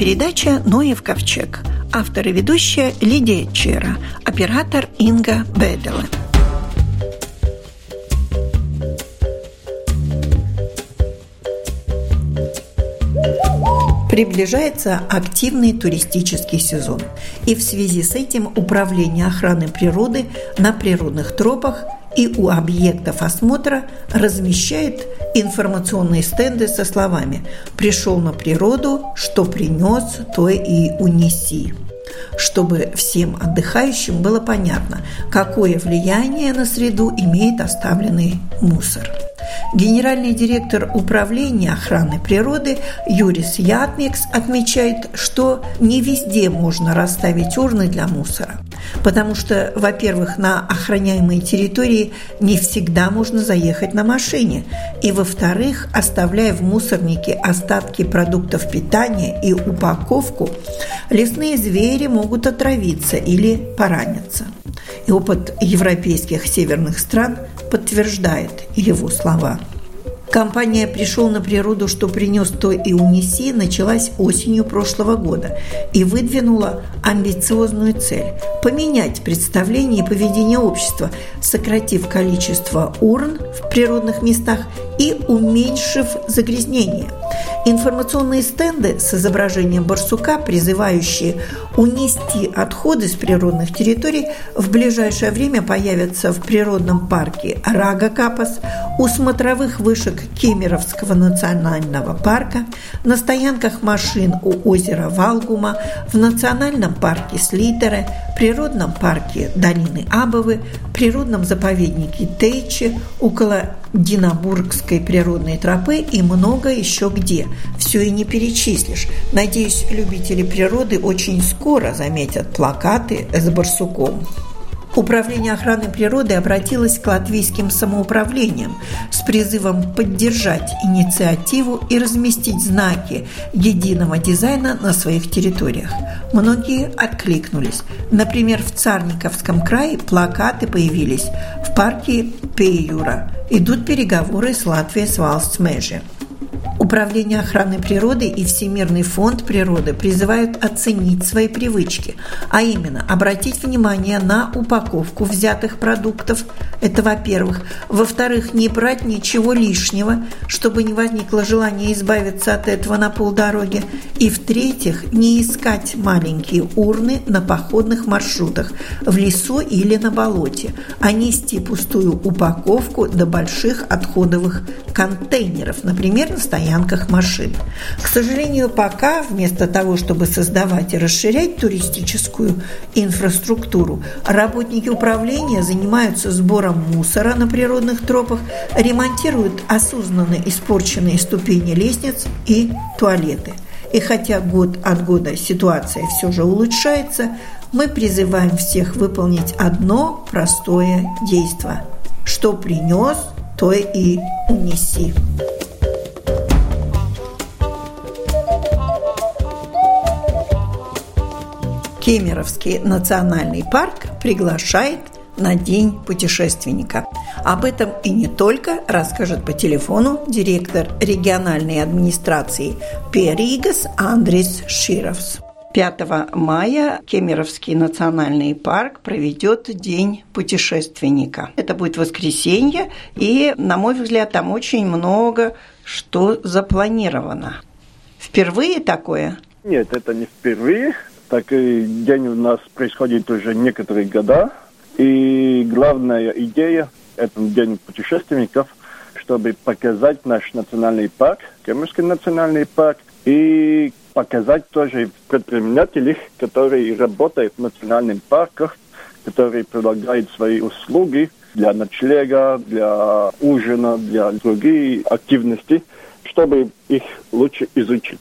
передача «Ноев ковчег». Автор и ведущая Лидия Чера, оператор Инга Бедела. Приближается активный туристический сезон. И в связи с этим Управление охраны природы на природных тропах и у объектов осмотра размещает информационные стенды со словами «Пришел на природу, что принес, то и унеси» чтобы всем отдыхающим было понятно, какое влияние на среду имеет оставленный мусор. Генеральный директор управления охраны природы Юрис Ятмикс отмечает, что не везде можно расставить урны для мусора. Потому что, во-первых, на охраняемые территории не всегда можно заехать на машине. И, во-вторых, оставляя в мусорнике остатки продуктов питания и упаковку, лесные звери могут отравиться или пораниться. И опыт европейских северных стран подтверждает его слова. Компания «Пришел на природу, что принес, то и унеси» началась осенью прошлого года и выдвинула амбициозную цель – поменять представление и поведение общества, сократив количество урн в природных местах и уменьшив загрязнение – Информационные стенды с изображением барсука, призывающие унести отходы с природных территорий, в ближайшее время появятся в природном парке Рага-Капас, у смотровых вышек Кемеровского национального парка, на стоянках машин у озера Валгума, в национальном парке Слитере, природном парке Долины Абовы, природном заповеднике Тейчи, около Динабургской природной тропы и много еще где. Все и не перечислишь. Надеюсь, любители природы очень скоро заметят плакаты с барсуком. Управление охраны природы обратилось к латвийским самоуправлениям с призывом поддержать инициативу и разместить знаки единого дизайна на своих территориях. Многие откликнулись. Например, в Царниковском крае плакаты появились в парке Пейюра. Идут переговоры с Латвией с Валстмеже. Управление охраны природы и Всемирный фонд природы призывают оценить свои привычки, а именно обратить внимание на упаковку взятых продуктов. Это во-первых. Во-вторых, не брать ничего лишнего, чтобы не возникло желания избавиться от этого на полдороги. И в-третьих, не искать маленькие урны на походных маршрутах в лесу или на болоте, а нести пустую упаковку до больших отходовых контейнеров, например, на стоянке стоянках машин. К сожалению, пока вместо того, чтобы создавать и расширять туристическую инфраструктуру, работники управления занимаются сбором мусора на природных тропах, ремонтируют осознанно испорченные ступени лестниц и туалеты. И хотя год от года ситуация все же улучшается, мы призываем всех выполнить одно простое действие. Что принес, то и унеси. Кемеровский национальный парк приглашает на День путешественника. Об этом и не только расскажет по телефону директор региональной администрации Перигас Андрис Шировс. 5 мая Кемеровский национальный парк проведет День путешественника. Это будет воскресенье, и, на мой взгляд, там очень много что запланировано. Впервые такое? Нет, это не впервые. Такой день у нас происходит уже некоторые года. И главная идея этого день путешественников, чтобы показать наш национальный парк, Кемерский национальный парк, и показать тоже предпринимателей, которые работают в национальных парках, которые предлагают свои услуги для ночлега, для ужина, для других активностей, чтобы их лучше изучить.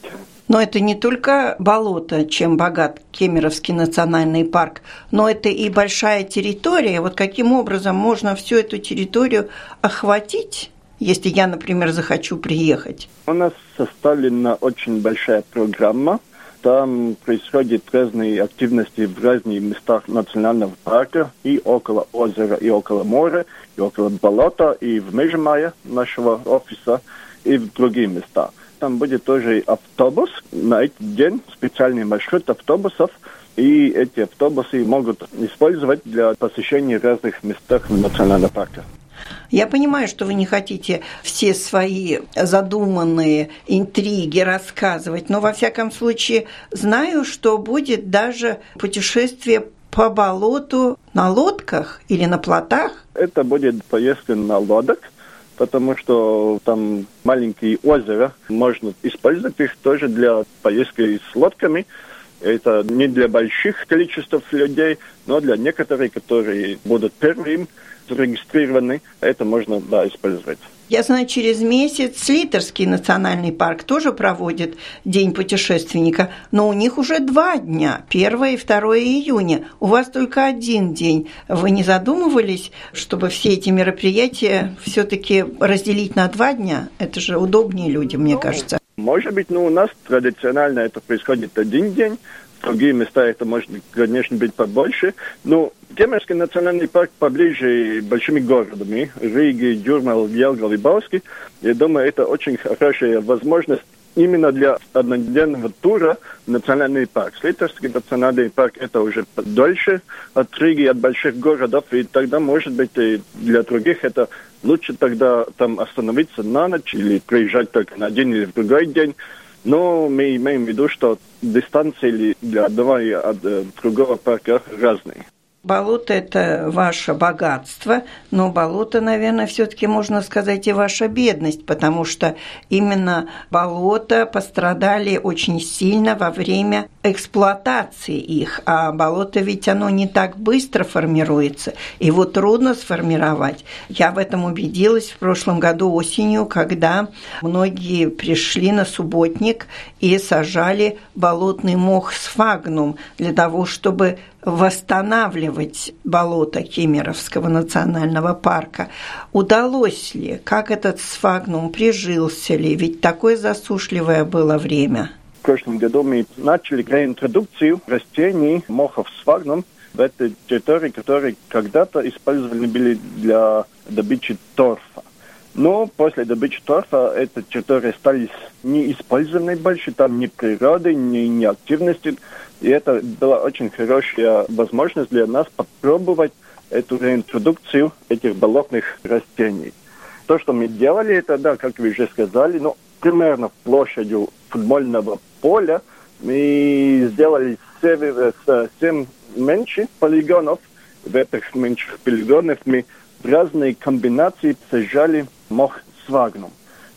Но это не только болото, чем богат Кемеровский национальный парк, но это и большая территория. Вот каким образом можно всю эту территорию охватить? если я, например, захочу приехать? У нас составлена очень большая программа. Там происходят разные активности в разных местах национального парка, и около озера, и около моря, и около болота, и в Межмае нашего офиса, и в другие места. Там будет тоже автобус. На этот день специальный маршрут автобусов. И эти автобусы могут использовать для посещения разных местах национального парка. Я понимаю, что вы не хотите все свои задуманные интриги рассказывать, но во всяком случае знаю, что будет даже путешествие по болоту на лодках или на плотах? Это будет поездка на лодок, потому что там маленькие озера, можно использовать их тоже для поездки с лодками. Это не для больших количеств людей, но для некоторых, которые будут первыми зарегистрированы, это можно да, использовать. Я знаю, через месяц Слитерский национальный парк тоже проводит День путешественника, но у них уже два дня, 1 и 2 июня. У вас только один день. Вы не задумывались, чтобы все эти мероприятия все-таки разделить на два дня? Это же удобнее людям, мне ну, кажется. Может быть, но у нас традиционально это происходит один день, другие места это может, конечно, быть побольше. Но Кемерский национальный парк поближе большими городами, Риги, Дюрмал, Елгал и Бауски. Я думаю, это очень хорошая возможность именно для однодневного тура в национальный парк. Слитерский национальный парк это уже дольше от Риги, от больших городов, и тогда, может быть, и для других это лучше тогда там остановиться на ночь или приезжать только на день или в другой день. Но мы имеем в виду, что дистанции для одного и от э, другого парка разные. Болото – это ваше богатство, но болото, наверное, все-таки можно сказать и ваша бедность, потому что именно болота пострадали очень сильно во время эксплуатации их, а болото ведь оно не так быстро формируется, его трудно сформировать. Я в этом убедилась в прошлом году осенью, когда многие пришли на субботник и сажали болотный мох сфагнум для того, чтобы восстанавливать болото Кемеровского национального парка. Удалось ли? Как этот сфагнум прижился ли? Ведь такое засушливое было время. В прошлом году мы начали реинтродукцию растений мохов сфагнум в этой территории, которые когда-то использовали были для добычи торфа. Но после добычи торфа эта территория стали неиспользованной больше, там ни природы, ни, ни активности. И это была очень хорошая возможность для нас попробовать эту реинтродукцию этих болотных растений. То, что мы делали, это, да, как вы уже сказали, ну, примерно площадью футбольного поля мы сделали 7, 7 меньше полигонов. В этих меньших полигонах мы в разные комбинации сажали мох свагнум.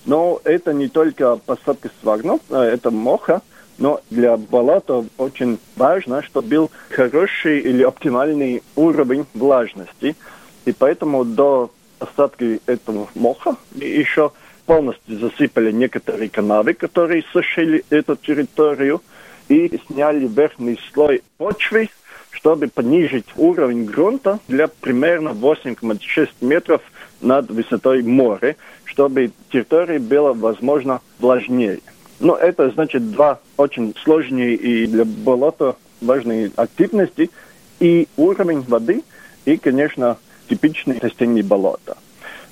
Но это не только посадка свагнум, а это моха, но для болота очень важно, чтобы был хороший или оптимальный уровень влажности. И поэтому до посадки этого моха еще полностью засыпали некоторые канавы, которые сушили эту территорию, и сняли верхний слой почвы, чтобы понизить уровень грунта для примерно 8,6 метров над высотой моря, чтобы территория была, возможно, влажнее. Но это значит два очень сложные и для болота важные активности и уровень воды, и, конечно, типичные растения болота.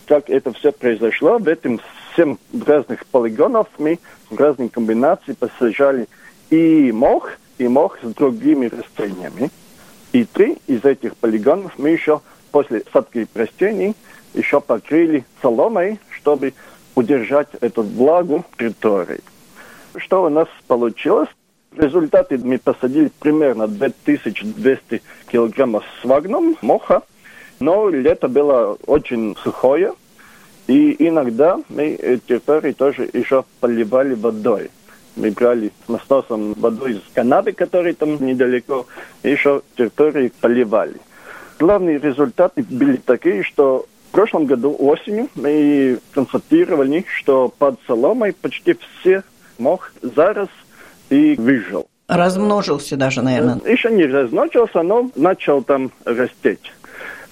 Как это все произошло, в этом семь разных полигонов мы в разных комбинациях посажали и мох, и мох с другими растениями. И три из этих полигонов мы еще после садки растений еще покрыли соломой, чтобы удержать эту влагу территории. Что у нас получилось? В результате мы посадили примерно 2200 килограммов свагном моха, но лето было очень сухое, и иногда мы территории тоже еще поливали водой. Мы брали с насосом воду из канавы, которая там недалеко, и еще территории поливали. Главные результаты были такие, что в прошлом году осенью мы констатировали, что под соломой почти все мох зарос и выжил. Размножился даже, наверное. Еще не размножился, но начал там растеть.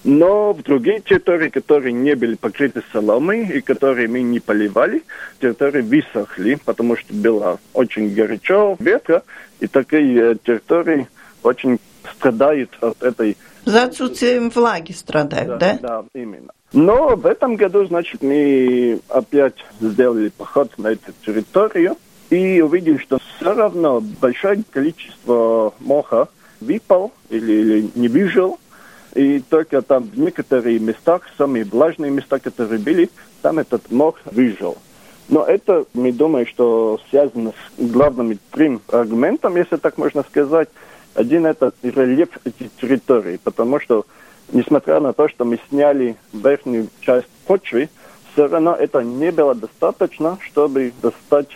Но в другие территории, которые не были покрыты соломой и которые мы не поливали, территории высохли, потому что было очень горячо, ветра, и такие территории очень страдают от этой... За отсутствием влаги страдают, да? Да, да именно. Но в этом году, значит, мы опять сделали поход на эту территорию и увидели, что все равно большое количество моха выпал или, или не выжил. И только там в некоторых местах, самые влажные места, которые были, там этот мох выжил. Но это, мы думаем, что связано с главными трем аргументами, если так можно сказать. Один – это рельеф этих территорий, потому что, несмотря на то, что мы сняли верхнюю часть почвы, все равно это не было достаточно, чтобы достать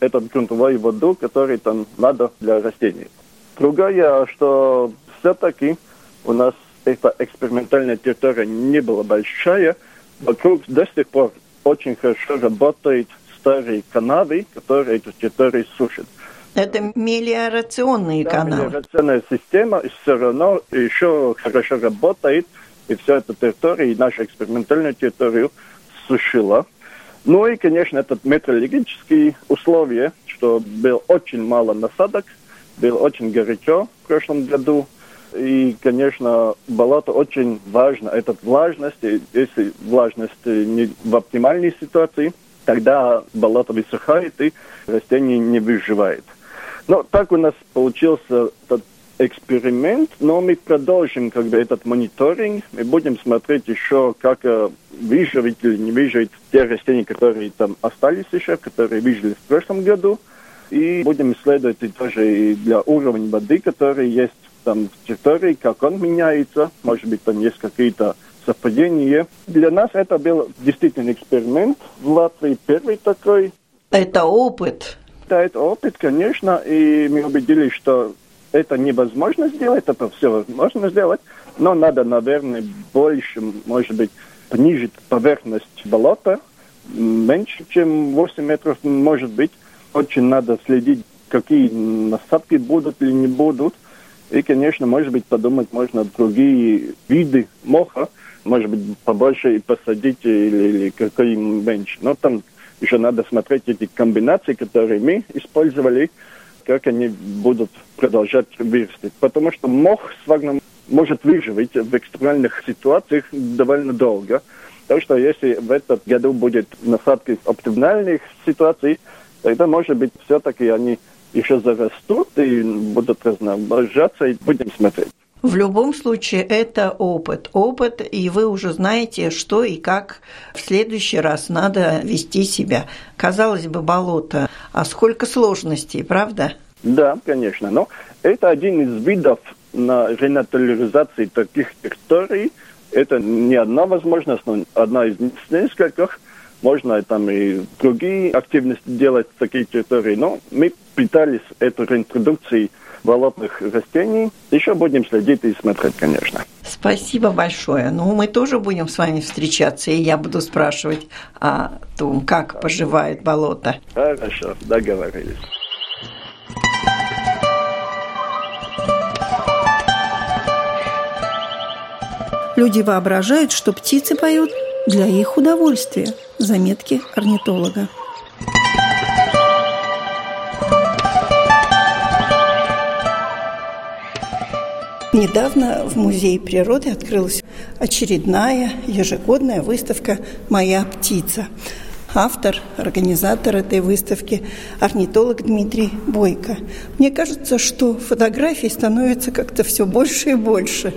этот грунтовой воду, который там надо для растений. Другое, что все-таки у нас эта экспериментальная территория не была большая, вокруг до сих пор очень хорошо работают старые канавы, которые эту территорию сушат. Это мелиорационные да, каналы. Мелиорационная система все равно еще хорошо работает, и вся эта территория, и нашу экспериментальную территорию сушила. Ну и, конечно, этот метеорологические условия, что было очень мало насадок, было очень горячо в прошлом году, и, конечно, болото очень важно. Это влажность. И если влажность не в оптимальной ситуации, тогда болото высыхает и растение не выживает. Но так у нас получился этот эксперимент, но мы продолжим как бы этот мониторинг. Мы будем смотреть еще, как э, выживет или не выживет те растения, которые там остались еще, которые выжили в прошлом году. И будем исследовать и тоже и для уровня воды, который есть там в территории, как он меняется. Может быть, там есть какие-то совпадения. Для нас это был действительно эксперимент. В Латвии первый такой. Это опыт. Да, это опыт, конечно, и мы убедились, что это невозможно сделать, это все можно сделать, но надо, наверное, больше, может быть, понизить поверхность болота, меньше, чем 8 метров, может быть. Очень надо следить, какие насадки будут или не будут. И, конечно, может быть, подумать можно другие виды моха, может быть, побольше и посадить или, или какой меньше. Но там еще надо смотреть эти комбинации, которые мы использовали, как они будут продолжать вырасти. Потому что мох с вагном может выживать в экстремальных ситуациях довольно долго. Так что если в этот году будет насадки оптимальных ситуациях, тогда, может быть, все-таки они еще зарастут и будут размножаться, и будем смотреть. В любом случае, это опыт. Опыт, и вы уже знаете, что и как в следующий раз надо вести себя. Казалось бы, болото, а сколько сложностей, правда? Да, конечно. Но это один из видов на ренатурализации таких территорий. Это не одна возможность, но одна из нескольких. Можно там и другие активности делать в таких территориях. Но мы пытались эту реинтродукцию болотных растений. Еще будем следить и смотреть, конечно. Спасибо большое. Ну, мы тоже будем с вами встречаться, и я буду спрашивать о том, как поживает болото. Хорошо, договорились. Люди воображают, что птицы поют для их удовольствия. Заметки орнитолога. Недавно в Музее природы открылась очередная ежегодная выставка «Моя птица». Автор, организатор этой выставки – орнитолог Дмитрий Бойко. Мне кажется, что фотографий становится как-то все больше и больше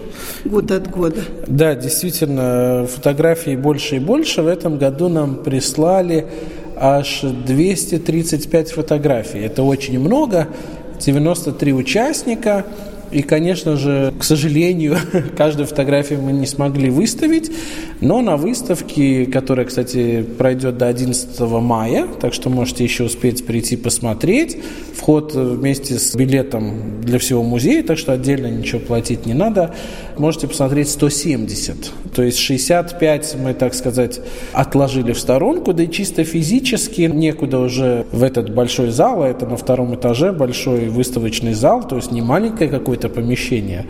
год от года. Да, действительно, фотографий больше и больше. В этом году нам прислали аж 235 фотографий. Это очень много. 93 участника – и, конечно же, к сожалению, каждую фотографию мы не смогли выставить, но на выставке, которая, кстати, пройдет до 11 мая, так что можете еще успеть прийти посмотреть. Вход вместе с билетом для всего музея, так что отдельно ничего платить не надо. Можете посмотреть 170. То есть 65 мы, так сказать, отложили в сторонку, да и чисто физически некуда уже в этот большой зал, а это на втором этаже большой выставочный зал, то есть не маленькое какое-то помещение.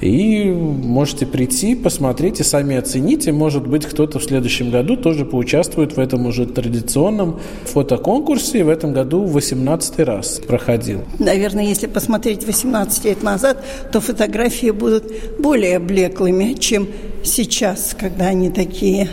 И можете прийти, посмотреть и сами оцените. Может быть, кто-то в следующем году тоже поучаствует в этом уже традиционном фотоконкурсе. В этом году 18 раз проходил. Наверное, если посмотреть 18 лет назад, то фотографии будут более блеклыми, чем сейчас, когда они такие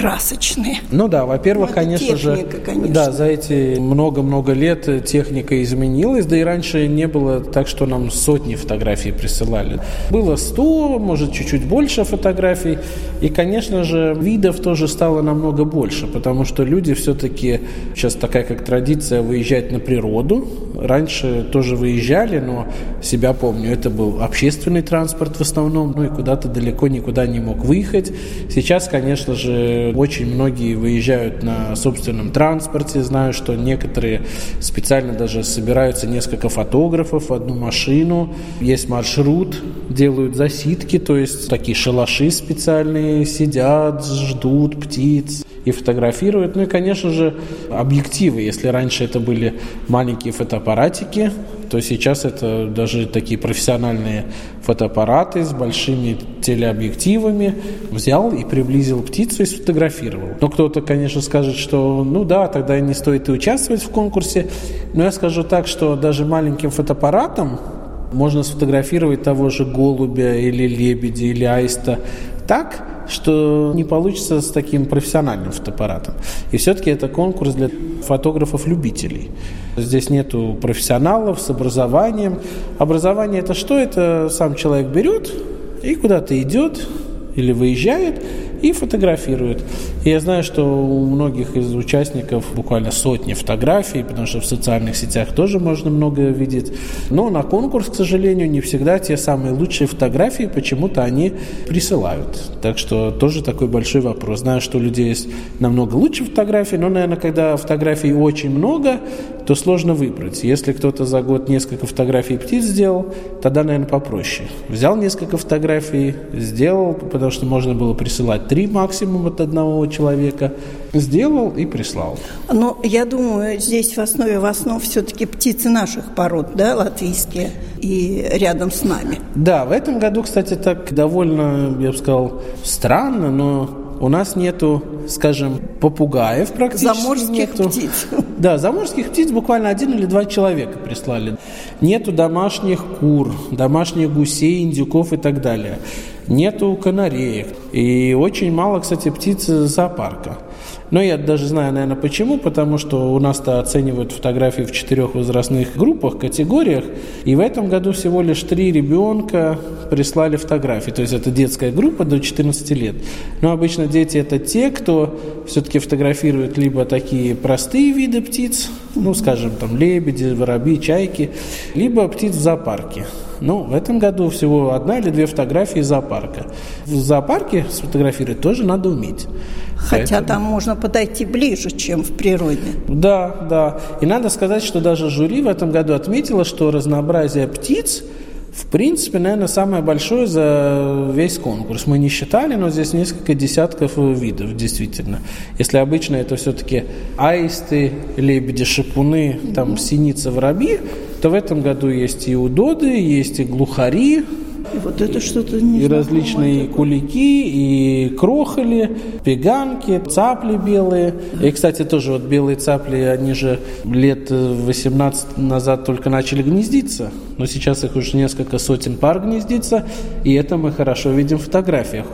красочные. Ну да, во-первых, ну, конечно техника, же, конечно. да, за эти много-много лет техника изменилась, да и раньше не было так, что нам сотни фотографий присылали. Было 100, может, чуть-чуть больше фотографий, и, конечно же, видов тоже стало намного больше, потому что люди все-таки, сейчас такая как традиция выезжать на природу, раньше тоже выезжали, но себя помню, это был общественный транспорт в основном, ну и куда-то далеко никуда не мог выехать. Сейчас, конечно же, очень многие выезжают на собственном транспорте. Знаю, что некоторые специально даже собираются несколько фотографов в одну машину. Есть маршрут, делают засидки, то есть такие шалаши специальные, сидят, ждут птиц и фотографируют. Ну и, конечно же, объективы. Если раньше это были маленькие фотоаппаратики, то сейчас это даже такие профессиональные фотоаппараты с большими телеобъективами. Взял и приблизил птицу и сфотографировал. Но кто-то, конечно, скажет, что ну да, тогда не стоит и участвовать в конкурсе. Но я скажу так, что даже маленьким фотоаппаратом можно сфотографировать того же голубя или лебедя или аиста так, что не получится с таким профессиональным фотоаппаратом. И все-таки это конкурс для фотографов-любителей. Здесь нету профессионалов с образованием. Образование это что? Это сам человек берет и куда-то идет или выезжает и фотографирует. И я знаю, что у многих из участников буквально сотни фотографий, потому что в социальных сетях тоже можно много видеть. Но на конкурс, к сожалению, не всегда те самые лучшие фотографии почему-то они присылают. Так что тоже такой большой вопрос. Знаю, что у людей есть намного лучше фотографий, но, наверное, когда фотографий очень много, то сложно выбрать. Если кто-то за год несколько фотографий птиц сделал, тогда, наверное, попроще. Взял несколько фотографий, сделал, потому что можно было присылать три максимум от одного человека, сделал и прислал. Но я думаю, здесь в основе в основу все-таки птицы наших пород, да, латвийские, и рядом с нами. Да, в этом году, кстати, так довольно, я бы сказал, странно, но у нас нету, скажем, попугаев практически Заморских нету. птиц. Да, заморских птиц буквально один или два человека прислали. Нету домашних кур, домашних гусей, индюков и так далее. Нету канареек. И очень мало, кстати, птиц зоопарка. Но я даже знаю, наверное, почему. Потому что у нас-то оценивают фотографии в четырех возрастных группах, категориях. И в этом году всего лишь три ребенка прислали фотографии. То есть это детская группа до 14 лет. Но обычно дети это те, кто все-таки фотографирует либо такие простые виды птиц, ну, скажем, там лебеди, воробьи, чайки, либо птиц в зоопарке. Ну, в этом году всего одна или две фотографии зоопарка. В зоопарке сфотографировать тоже надо уметь. Хотя Поэтому... там можно подойти ближе, чем в природе. Да, да. И надо сказать, что даже жюри в этом году отметило, что разнообразие птиц в принципе, наверное, самое большое за весь конкурс. Мы не считали, но здесь несколько десятков видов, действительно. Если обычно это все-таки аисты, лебеди, шипуны, там синица, воробьи, то в этом году есть и удоды, есть и глухари, и вот это что-то И различные такое. кулики, и крохоли, пеганки, цапли белые. И, кстати, тоже вот белые цапли, они же лет 18 назад только начали гнездиться. Но сейчас их уже несколько сотен пар гнездится. И это мы хорошо видим в фотографиях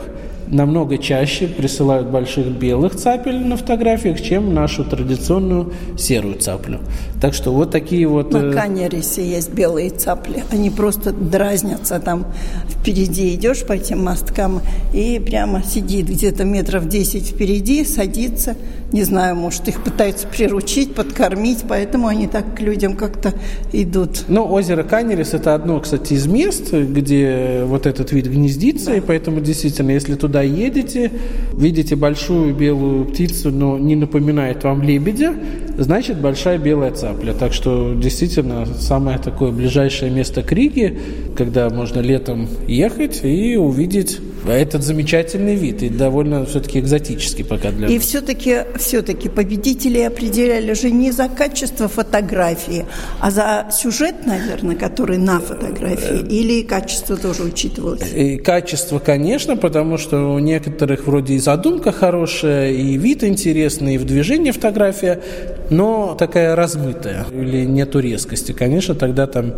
намного чаще присылают больших белых цапель на фотографиях, чем нашу традиционную серую цаплю. Так что вот такие вот... На э, Канерисе есть белые цапли. Они просто дразнятся там. Впереди идешь по этим мосткам и прямо сидит где-то метров 10 впереди, садится. Не знаю, может, их пытаются приручить, подкормить, поэтому они так к людям как-то идут. Ну, озеро Канерис – это одно, кстати, из мест, где вот этот вид гнездится, да. и поэтому действительно, если туда туда едете, видите большую белую птицу, но не напоминает вам лебедя, значит большая белая цапля. Так что действительно самое такое ближайшее место к Риге, когда можно летом ехать и увидеть этот замечательный вид и довольно все-таки экзотический пока для И все-таки все-таки победители определяли же не за качество фотографии, а за сюжет, наверное, который на фотографии, э, или качество тоже учитывалось? И качество, конечно, потому что у некоторых вроде и задумка хорошая, и вид интересный, и в движении фотография, но такая размытая или нету резкости, конечно, тогда там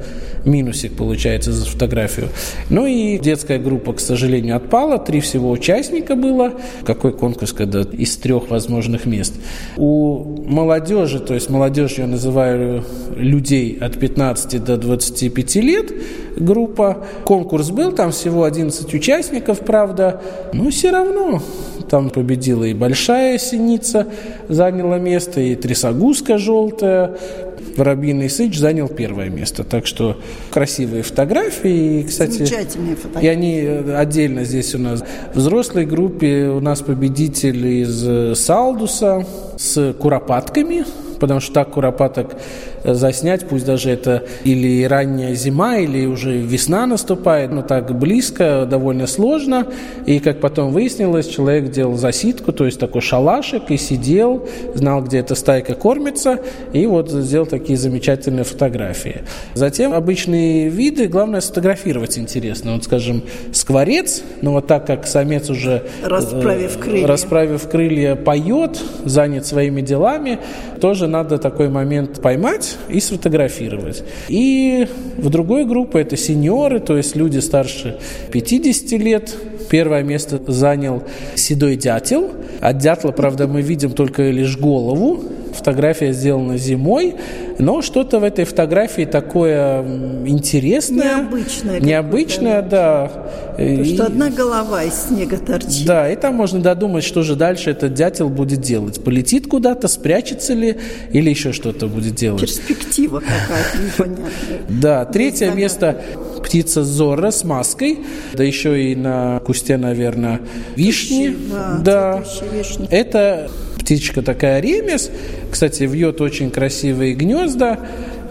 минусик получается за фотографию. Ну и детская группа, к сожалению, отпала попало, три всего участника было. Какой конкурс, когда из трех возможных мест. У молодежи, то есть молодежь я называю людей от 15 до 25 лет, группа. Конкурс был, там всего 11 участников, правда, но все равно там победила и Большая Синица, заняла место, и Трясогузка желтая, Воробьиный Сыч занял первое место. Так что красивые фотографии. И, кстати, Замечательные фотографии. И они отдельно здесь у нас. В взрослой группе у нас победитель из Салдуса с куропатками, потому что так куропаток заснять, пусть даже это или ранняя зима, или уже весна наступает, но так близко, довольно сложно. И как потом выяснилось, человек делал засидку, то есть такой шалашик, и сидел, знал, где эта стайка кормится, и вот сделал такие замечательные фотографии. Затем обычные виды, главное сфотографировать интересно. Вот, скажем, скворец, но вот так как самец уже расправив крылья, расправив крылья поет, занят своими делами, тоже надо такой момент поймать, и сфотографировать. И в другой группе это сеньоры, то есть люди старше 50 лет. Первое место занял седой дятел. От дятла, правда, мы видим только лишь голову. Фотография сделана зимой, но что-то в этой фотографии такое интересное. Необычное. Необычное, да. То, что одна голова из снега торчит. Да, и там можно додумать, что же дальше этот дятел будет делать. Полетит куда-то, спрячется ли или еще что-то будет делать. Перспектива какая-то непонятная. Да, третье место птица Зора с маской, да еще и на кусте, наверное, вишни. Да, да. Это птичка такая ремес. Кстати, вьет очень красивые гнезда.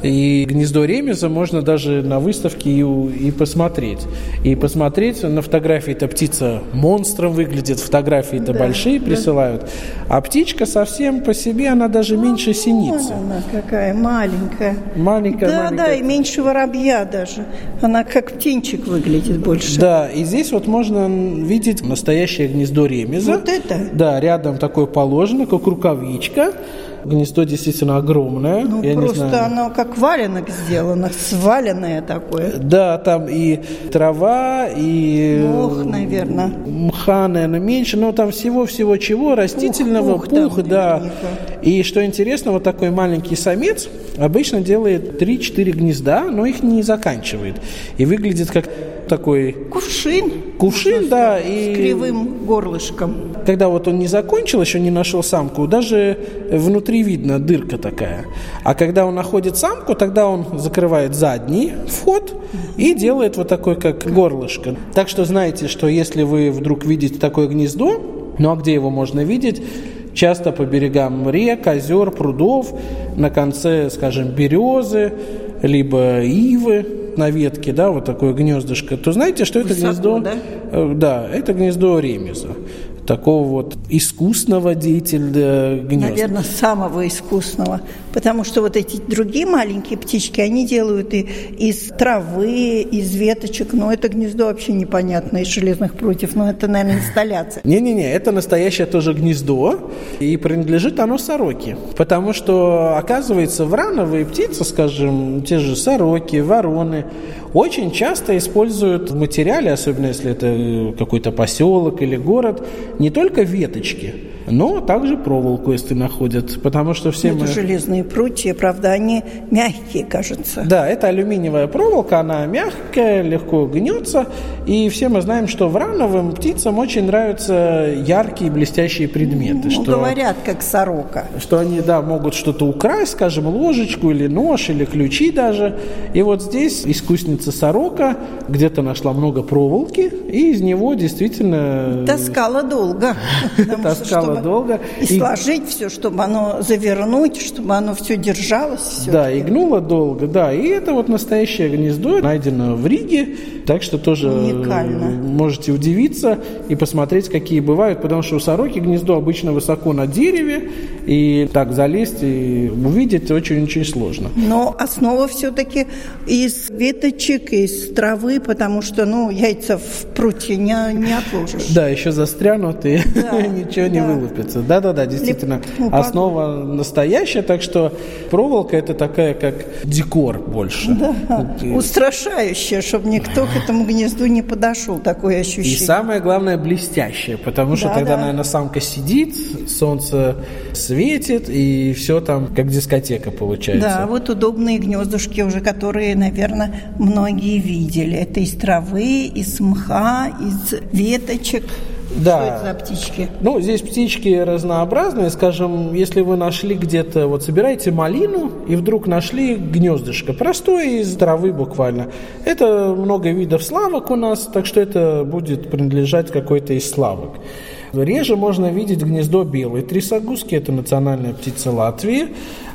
И гнездо ремеза можно даже на выставке и, и посмотреть. И посмотреть на фотографии эта птица монстром выглядит, фотографии-то да, большие да. присылают. А птичка совсем по себе, она даже меньше синицы. Она какая маленькая. Маленькая, да, маленькая. Да, и меньше воробья даже. Она как птенчик выглядит больше. Да, и здесь вот можно видеть настоящее гнездо ремеза. Вот это? Да, рядом такое положено, как рукавичка. Гнездо действительно огромное. Ну, Я просто оно как валенок сделано, сваленное такое. Да, там и трава, и... Мох, наверное. Мха, наверное, меньше, но там всего-всего чего, растительного, пух, пух, пух да. наверняка. И что интересно, вот такой маленький самец обычно делает 3-4 гнезда, но их не заканчивает. И выглядит как такой... Кувшин. Кувшин, да. И... С кривым горлышком. Когда вот он не закончил, еще не нашел самку, даже внутри видно дырка такая. А когда он находит самку, тогда он закрывает задний вход и делает вот такой, как горлышко. Так что знаете, что если вы вдруг видите такое гнездо, ну а где его можно видеть? Часто по берегам рек, озер, прудов, на конце, скажем, березы, либо ивы, на ветке, да, вот такое гнездышко, то знаете, что это Высоко, гнездо? Да? Э, да, это гнездо ремеза такого вот искусного деятеля гнезда. Наверное, самого искусного. Потому что вот эти другие маленькие птички, они делают и из травы, из веточек. Но это гнездо вообще непонятно, из железных прутьев. Но это, наверное, инсталляция. Не-не-не, это настоящее тоже гнездо. И принадлежит оно сороке. Потому что, оказывается, врановые птицы, скажем, те же сороки, вороны, очень часто используют в материале, особенно если это какой-то поселок или город, не только веточки, но также проволоку, если находят, потому что все это мы... железные прутья, правда, они мягкие, кажется. Да, это алюминиевая проволока, она мягкая, легко гнется, и все мы знаем, что врановым птицам очень нравятся яркие блестящие предметы. Ну, что, говорят, как сорока. Что они, да, могут что-то украсть, скажем, ложечку или нож, или ключи даже. И вот здесь искусница сорока где-то нашла много проволоки, и из него действительно... Таскала долго. Таскала долго. И, сложить все, чтобы оно завернуть, чтобы оно все держалось. Все да, и гнуло долго, да. И это вот настоящее гнездо найдено в Риге, так что тоже Уникально. можете удивиться и посмотреть, какие бывают, потому что у сороки гнездо обычно высоко на дереве, и так залезть и увидеть очень-очень сложно. Но основа все-таки из веточек, из травы, потому что, ну, яйца в прутье не, не отложишь. Да, еще застрянут и да, ничего не да. вылупится. Да-да-да, действительно, ну, основа настоящая, так что проволока это такая, как декор больше. Да, и... устрашающая, чтобы никто к этому гнезду не подошел, такое ощущение. И самое главное, блестящее, потому что да, тогда, да. наверное, самка сидит, солнце светит, и все там как дискотека получается. Да, вот удобные гнездышки уже, которые, наверное, многие видели. Это из травы, из мха, из веточек. Да. Что это за птички? Ну, здесь птички разнообразные. Скажем, если вы нашли где-то, вот собираете малину и вдруг нашли гнездышко, простое из травы буквально. Это много видов славок у нас, так что это будет принадлежать какой-то из славок. Реже можно видеть гнездо белой трясогузки, это национальная птица Латвии.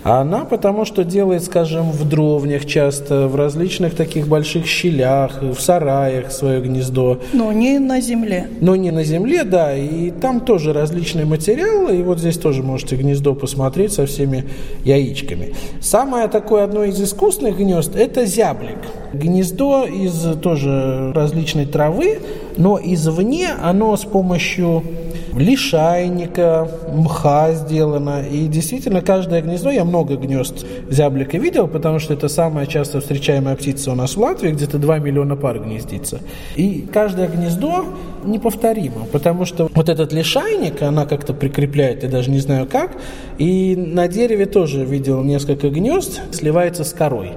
Она потому что делает, скажем, в дровнях часто, в различных таких больших щелях, в сараях свое гнездо. Но не на земле. Но не на земле, да. И там тоже различные материалы. И вот здесь тоже можете гнездо посмотреть со всеми яичками. Самое такое одно из искусных гнезд – это зяблик. Гнездо из тоже различной травы, но извне оно с помощью лишайника, мха сделано. И действительно, каждое гнездо, я много гнезд зяблика видел, потому что это самая часто встречаемая птица у нас в Латвии, где-то 2 миллиона пар гнездится. И каждое гнездо неповторимо, потому что вот этот лишайник, она как-то прикрепляет, я даже не знаю как, и на дереве тоже видел несколько гнезд, сливается с корой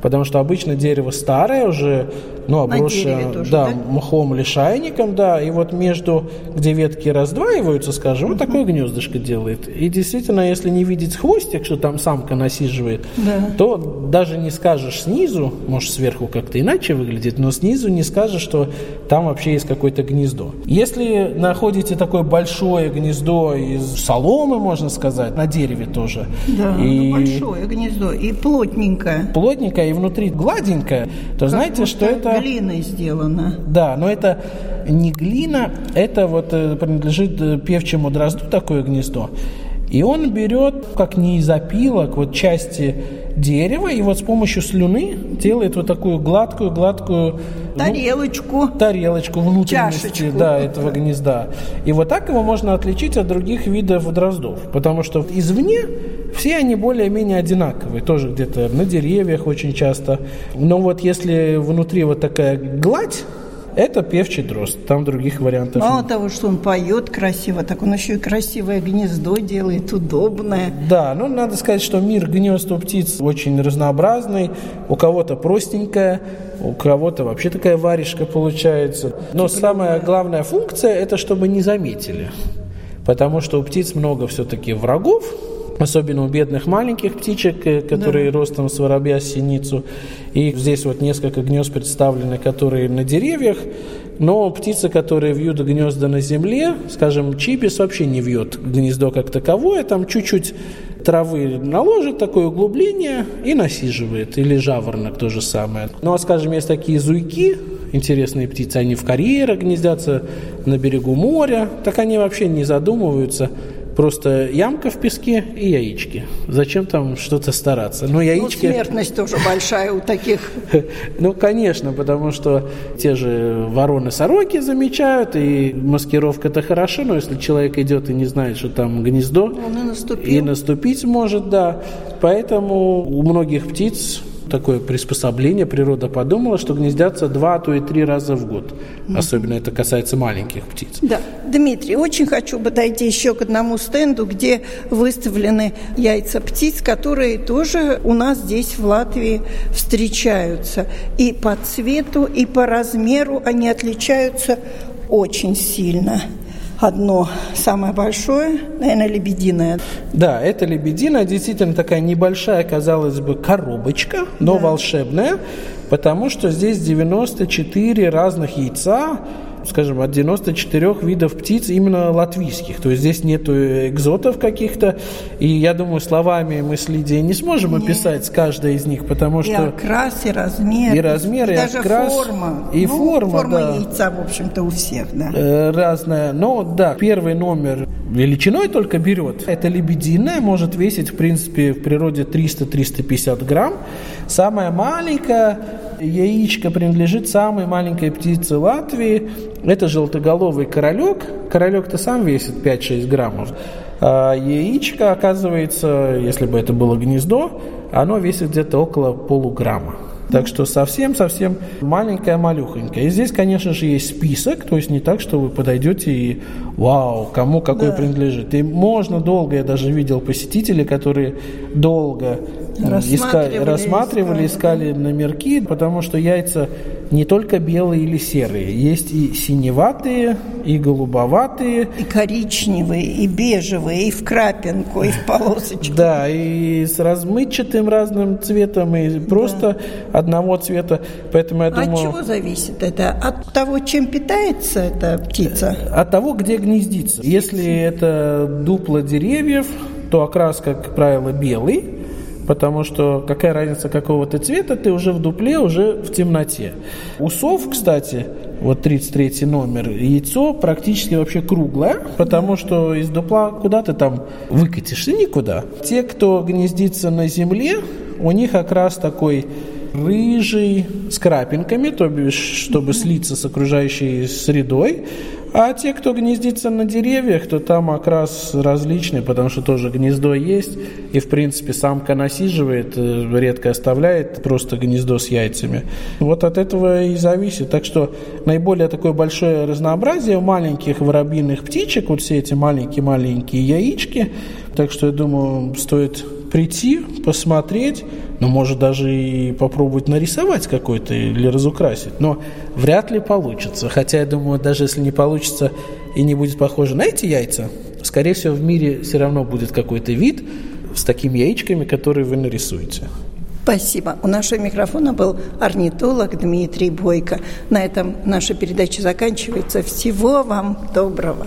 потому что обычно дерево старое уже, ну, обросшее, тоже, да, да, мхом лишайником, да, и вот между, где ветки раздваиваются, скажем, вот такое гнездышко делает. И действительно, если не видеть хвостик, что там самка насиживает, да. то даже не скажешь снизу, может, сверху как-то иначе выглядит, но снизу не скажешь, что там вообще есть какое-то гнездо. Если находите такое большое гнездо из соломы, можно сказать, на дереве тоже. Да, и... большое гнездо и плотненькое. Плотненькое и внутри гладенькая, то как знаете, что это... глиной сделано. Да, но это не глина, это вот э, принадлежит э, певчему дрозду такое гнездо. И он берет, как не из опилок, вот части дерева, и вот с помощью слюны делает вот такую гладкую-гладкую... Ну, тарелочку. Ну, тарелочку внутренности Чашечку. да, этого гнезда. И вот так его можно отличить от других видов дроздов. Потому что извне все они более-менее одинаковые. Тоже где-то на деревьях очень часто. Но вот если внутри вот такая гладь, это певчий дрозд, там других вариантов Мало нет. того, что он поет красиво, так он еще и красивое гнездо делает, удобное. Да, ну надо сказать, что мир гнезд у птиц очень разнообразный. У кого-то простенькая, у кого-то вообще такая варежка получается. Но типа самая главная функция – это чтобы не заметили. Потому что у птиц много все-таки врагов, особенно у бедных маленьких птичек, э, которые да. ростом с воробья синицу. И здесь вот несколько гнезд представлены, которые на деревьях, но птицы, которые вьют гнезда на земле, скажем, чибис вообще не вьет гнездо как таковое, там чуть-чуть травы наложит такое углубление и насиживает, или жаворонок то же самое. Ну а скажем, есть такие зуйки, интересные птицы, они в карьерах гнездятся на берегу моря, так они вообще не задумываются, Просто ямка в песке и яички. Зачем там что-то стараться? Но яички... Ну, смертность тоже большая у таких. Ну, конечно, потому что те же вороны-сороки замечают, и маскировка-то хорошо, но если человек идет и не знает, что там гнездо, Он и, наступил. и наступить может, да. Поэтому у многих птиц такое приспособление, природа подумала, что гнездятся два, а то и три раза в год. Особенно это касается маленьких птиц. Да. Дмитрий, очень хочу подойти еще к одному стенду, где выставлены яйца птиц, которые тоже у нас здесь в Латвии встречаются. И по цвету, и по размеру они отличаются очень сильно одно самое большое, наверное, лебединое. Да, это лебединая, действительно такая небольшая, казалось бы, коробочка, но да. волшебная, потому что здесь 94 разных яйца, скажем, от 94 видов птиц именно латвийских. То есть здесь нету экзотов каких-то. И я думаю, словами мы с Лидией не сможем Нет. описать с каждой из них, потому что... И окрас, и размер. И размер, и, и даже окрас. форма. И ну, форма, форма да. яйца, в общем-то, у всех, да. Э, разная. Но, да, первый номер величиной только берет. Это лебединая, может весить, в принципе, в природе 300-350 грамм. Самая маленькая яичко принадлежит самой маленькой птице Латвии. Это желтоголовый королек. Королек-то сам весит 5-6 граммов. А яичко, оказывается, если бы это было гнездо, оно весит где-то около полуграмма. Так что совсем-совсем маленькая, малюхонькая. И здесь, конечно же, есть список, то есть не так, что вы подойдете и вау, кому какой да. принадлежит. И можно долго, я даже видел посетителей, которые долго рассматривали, рассматривали искали, искали номерки, потому что яйца не только белые или серые, есть и синеватые, и голубоватые. И коричневые, и бежевые, и в крапинку, и в полосочку. Да, и с размытчатым разным цветом, и просто да. одного цвета. Поэтому я думаю... От чего зависит это? От того, чем питается эта птица? От того, где гнездится. Если это дупло деревьев, то окрас, как правило, белый, потому что какая разница какого то цвета, ты уже в дупле, уже в темноте. У сов, кстати, вот 33 номер, яйцо практически вообще круглое, потому что из дупла куда ты там выкатишься? Никуда. Те, кто гнездится на земле, у них как раз такой рыжий с крапинками, то бишь, чтобы слиться с окружающей средой. А те, кто гнездится на деревьях, то там окрас различный, потому что тоже гнездо есть. И, в принципе, самка насиживает, э, редко оставляет просто гнездо с яйцами. Вот от этого и зависит. Так что наиболее такое большое разнообразие у маленьких воробьиных птичек, вот все эти маленькие-маленькие яички. Так что, я думаю, стоит прийти, посмотреть, ну, может даже и попробовать нарисовать какой-то или разукрасить. Но вряд ли получится. Хотя, я думаю, даже если не получится и не будет похоже на эти яйца, скорее всего, в мире все равно будет какой-то вид с такими яичками, которые вы нарисуете. Спасибо. У нашего микрофона был орнитолог Дмитрий Бойко. На этом наша передача заканчивается. Всего вам доброго.